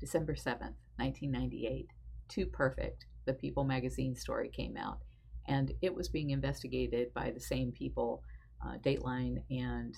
December 7th, 1998. Too Perfect, the People magazine story came out, and it was being investigated by the same people, uh, Dateline and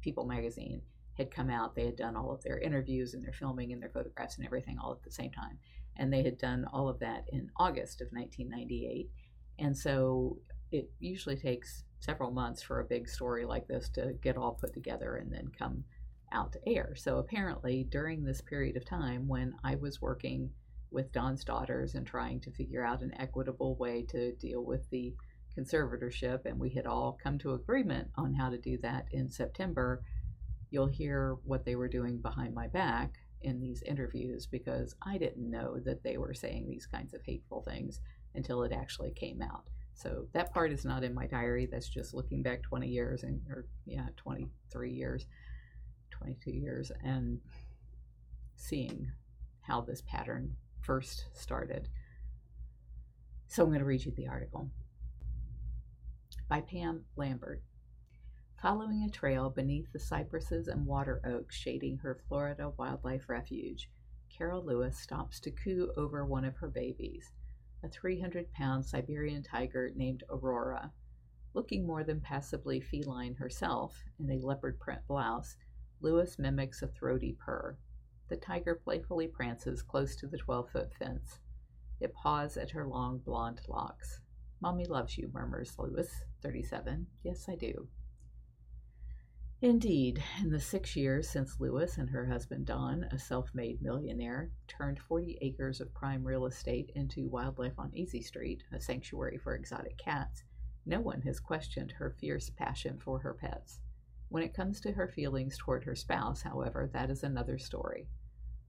People magazine had come out. They had done all of their interviews and their filming and their photographs and everything all at the same time. And they had done all of that in August of 1998. And so it usually takes several months for a big story like this to get all put together and then come out to air. So apparently, during this period of time when I was working with Don's daughters and trying to figure out an equitable way to deal with the conservatorship, and we had all come to agreement on how to do that in September, you'll hear what they were doing behind my back in these interviews because I didn't know that they were saying these kinds of hateful things until it actually came out. So that part is not in my diary. That's just looking back 20 years and or yeah, 23 years, 22 years and seeing how this pattern first started. So I'm going to read you the article by Pam Lambert. Following a trail beneath the cypresses and water oaks shading her Florida wildlife refuge, Carol Lewis stops to coo over one of her babies a 300 pound Siberian tiger named Aurora. Looking more than passably feline herself in a leopard print blouse, Lewis mimics a throaty purr. The tiger playfully prances close to the 12 foot fence. It paws at her long blonde locks. Mommy loves you, murmurs Lewis, 37. Yes, I do. Indeed, in the six years since Lewis and her husband Don, a self made millionaire, turned 40 acres of prime real estate into Wildlife on Easy Street, a sanctuary for exotic cats, no one has questioned her fierce passion for her pets. When it comes to her feelings toward her spouse, however, that is another story.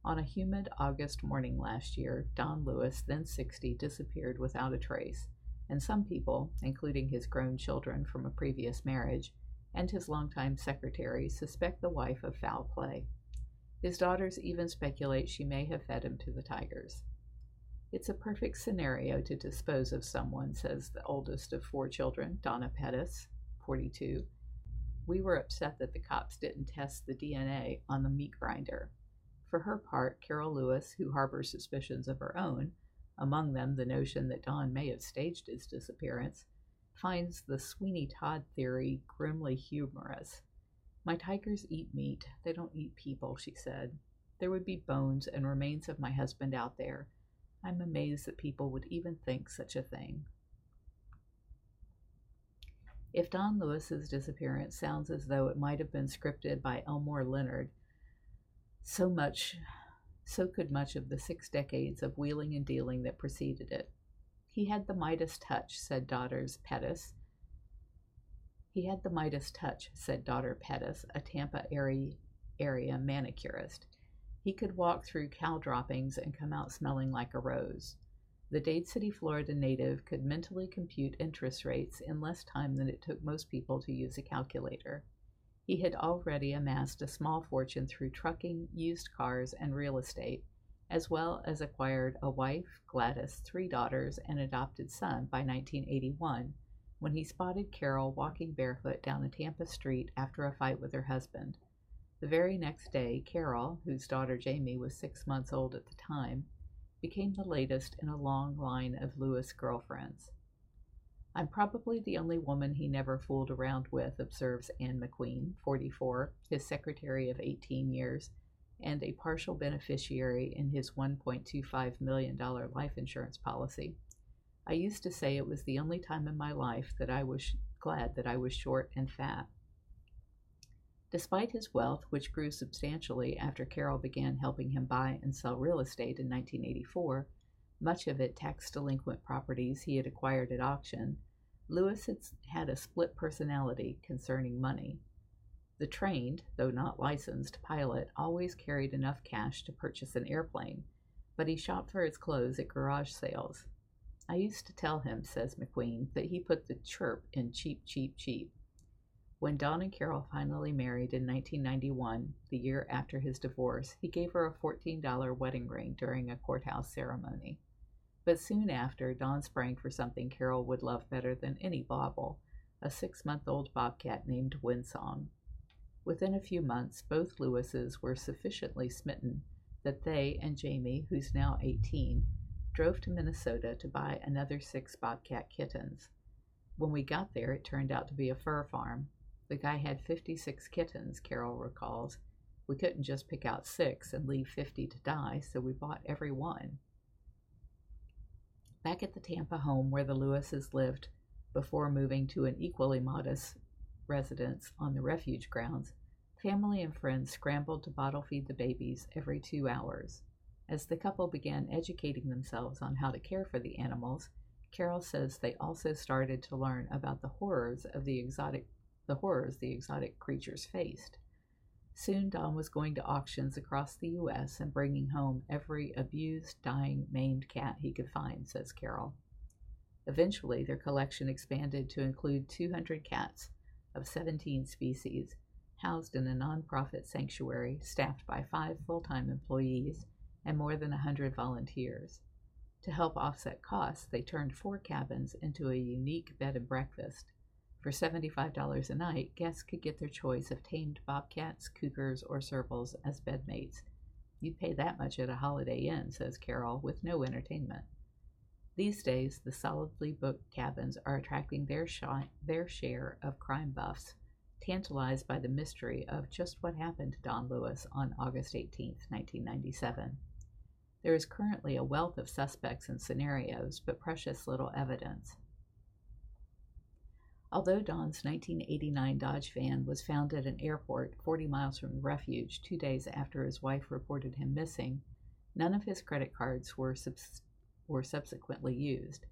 On a humid August morning last year, Don Lewis, then 60, disappeared without a trace, and some people, including his grown children from a previous marriage, and his longtime secretary suspect the wife of foul play. His daughters even speculate she may have fed him to the tigers. It's a perfect scenario to dispose of someone, says the oldest of four children, Donna Pettis, 42. We were upset that the cops didn't test the DNA on the meat grinder. For her part, Carol Lewis, who harbors suspicions of her own, among them the notion that Don may have staged his disappearance, finds the Sweeney Todd theory grimly humorous. My tigers eat meat, they don't eat people, she said. There would be bones and remains of my husband out there. I'm amazed that people would even think such a thing. If Don Lewis's disappearance sounds as though it might have been scripted by Elmore Leonard, so much so could much of the six decades of wheeling and dealing that preceded it. He had the Midas touch, said daughters Pettis. He had the Midas touch, said daughter Pettis, a Tampa area, area manicurist. He could walk through cow droppings and come out smelling like a rose. The Dade City, Florida native could mentally compute interest rates in less time than it took most people to use a calculator. He had already amassed a small fortune through trucking, used cars, and real estate, as well as acquired a wife, Gladys, three daughters, and adopted son by 1981 when he spotted Carol walking barefoot down a Tampa street after a fight with her husband. The very next day, Carol, whose daughter Jamie was six months old at the time, became the latest in a long line of Lewis girlfriends. I'm probably the only woman he never fooled around with, observes Anne McQueen, 44, his secretary of 18 years, and a partial beneficiary in his $1.25 million life insurance policy. I used to say it was the only time in my life that I was glad that I was short and fat. Despite his wealth, which grew substantially after Carol began helping him buy and sell real estate in 1984, much of it tax delinquent properties he had acquired at auction, Lewis had, had a split personality concerning money. The trained, though not licensed, pilot always carried enough cash to purchase an airplane, but he shopped for his clothes at garage sales. I used to tell him, says McQueen, that he put the chirp in cheap, cheap, cheap. When Don and Carol finally married in 1991, the year after his divorce, he gave her a $14 wedding ring during a courthouse ceremony. But soon after, Don sprang for something Carol would love better than any bauble a six month old bobcat named Windsong. Within a few months, both Lewises were sufficiently smitten that they and Jamie, who's now 18, drove to Minnesota to buy another six bobcat kittens. When we got there, it turned out to be a fur farm. The guy had 56 kittens, Carol recalls. We couldn't just pick out six and leave 50 to die, so we bought every one. Back at the Tampa home where the Lewises lived before moving to an equally modest residence on the refuge grounds, family and friends scrambled to bottle feed the babies every two hours. As the couple began educating themselves on how to care for the animals, Carol says they also started to learn about the horrors of the exotic the horrors the exotic creatures faced. Soon Don was going to auctions across the US and bringing home every abused, dying, maimed cat he could find, says Carol. Eventually, their collection expanded to include 200 cats of 17 species, housed in a nonprofit sanctuary staffed by five full time employees and more than 100 volunteers. To help offset costs, they turned four cabins into a unique bed and breakfast. For $75 a night, guests could get their choice of tamed bobcats, cougars, or servals as bedmates. You'd pay that much at a Holiday Inn, says Carol, with no entertainment. These days, the solidly booked cabins are attracting their, sh- their share of crime buffs, tantalized by the mystery of just what happened to Don Lewis on August 18, 1997. There is currently a wealth of suspects and scenarios, but precious little evidence. Although Don's 1989 Dodge van was found at an airport 40 miles from the refuge two days after his wife reported him missing, none of his credit cards were, subs- were subsequently used.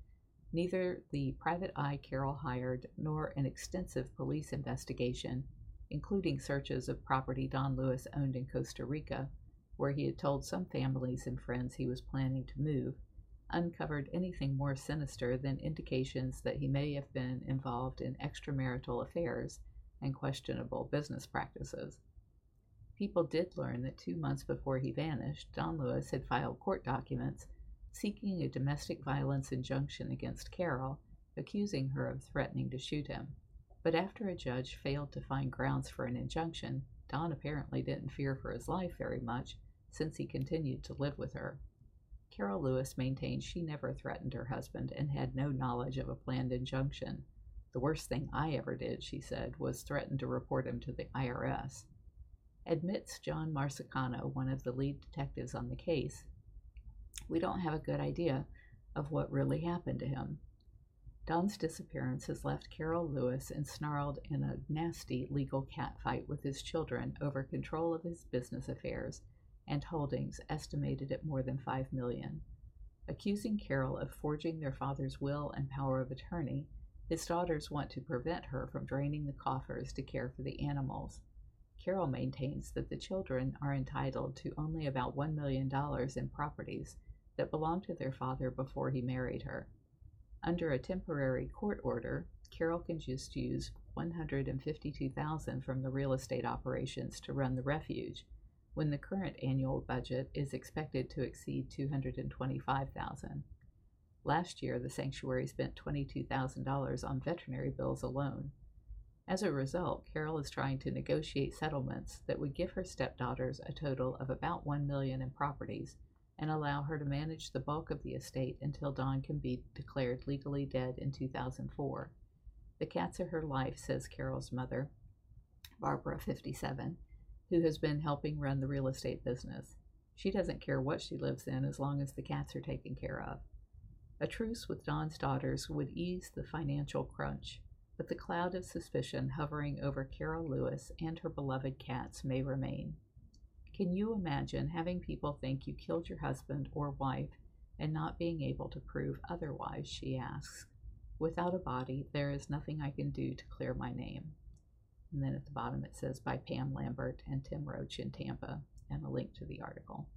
Neither the private eye Carol hired nor an extensive police investigation, including searches of property Don Lewis owned in Costa Rica, where he had told some families and friends he was planning to move, uncovered anything more sinister than indications that he may have been involved in extramarital affairs and questionable business practices. People did learn that two months before he vanished, Don Lewis had filed court documents seeking a domestic violence injunction against Carol, accusing her of threatening to shoot him. But after a judge failed to find grounds for an injunction, Don apparently didn't fear for his life very much since he continued to live with her. Carol Lewis maintained she never threatened her husband and had no knowledge of a planned injunction. The worst thing I ever did, she said, was threaten to report him to the IRS. Admits John Marsicano, one of the lead detectives on the case, we don't have a good idea of what really happened to him. Don's disappearance has left Carol Lewis ensnarled in a nasty legal catfight with his children over control of his business affairs and holdings estimated at more than 5 million. Accusing Carol of forging their father's will and power of attorney, his daughters want to prevent her from draining the coffers to care for the animals. Carol maintains that the children are entitled to only about $1 million in properties that belonged to their father before he married her. Under a temporary court order, Carol can just use 152,000 from the real estate operations to run the refuge when the current annual budget is expected to exceed 225,000. Last year, the sanctuary spent $22,000 on veterinary bills alone. As a result, Carol is trying to negotiate settlements that would give her stepdaughters a total of about 1 million in properties and allow her to manage the bulk of the estate until Don can be declared legally dead in 2004. The cats are her life, says Carol's mother, Barbara, 57, who has been helping run the real estate business. She doesn't care what she lives in as long as the cats are taken care of. A truce with Don's daughters would ease the financial crunch, but the cloud of suspicion hovering over Carol Lewis and her beloved cats may remain. Can you imagine having people think you killed your husband or wife and not being able to prove otherwise? She asks. Without a body, there is nothing I can do to clear my name. And then at the bottom it says by Pam Lambert and Tim Roach in Tampa, and a link to the article.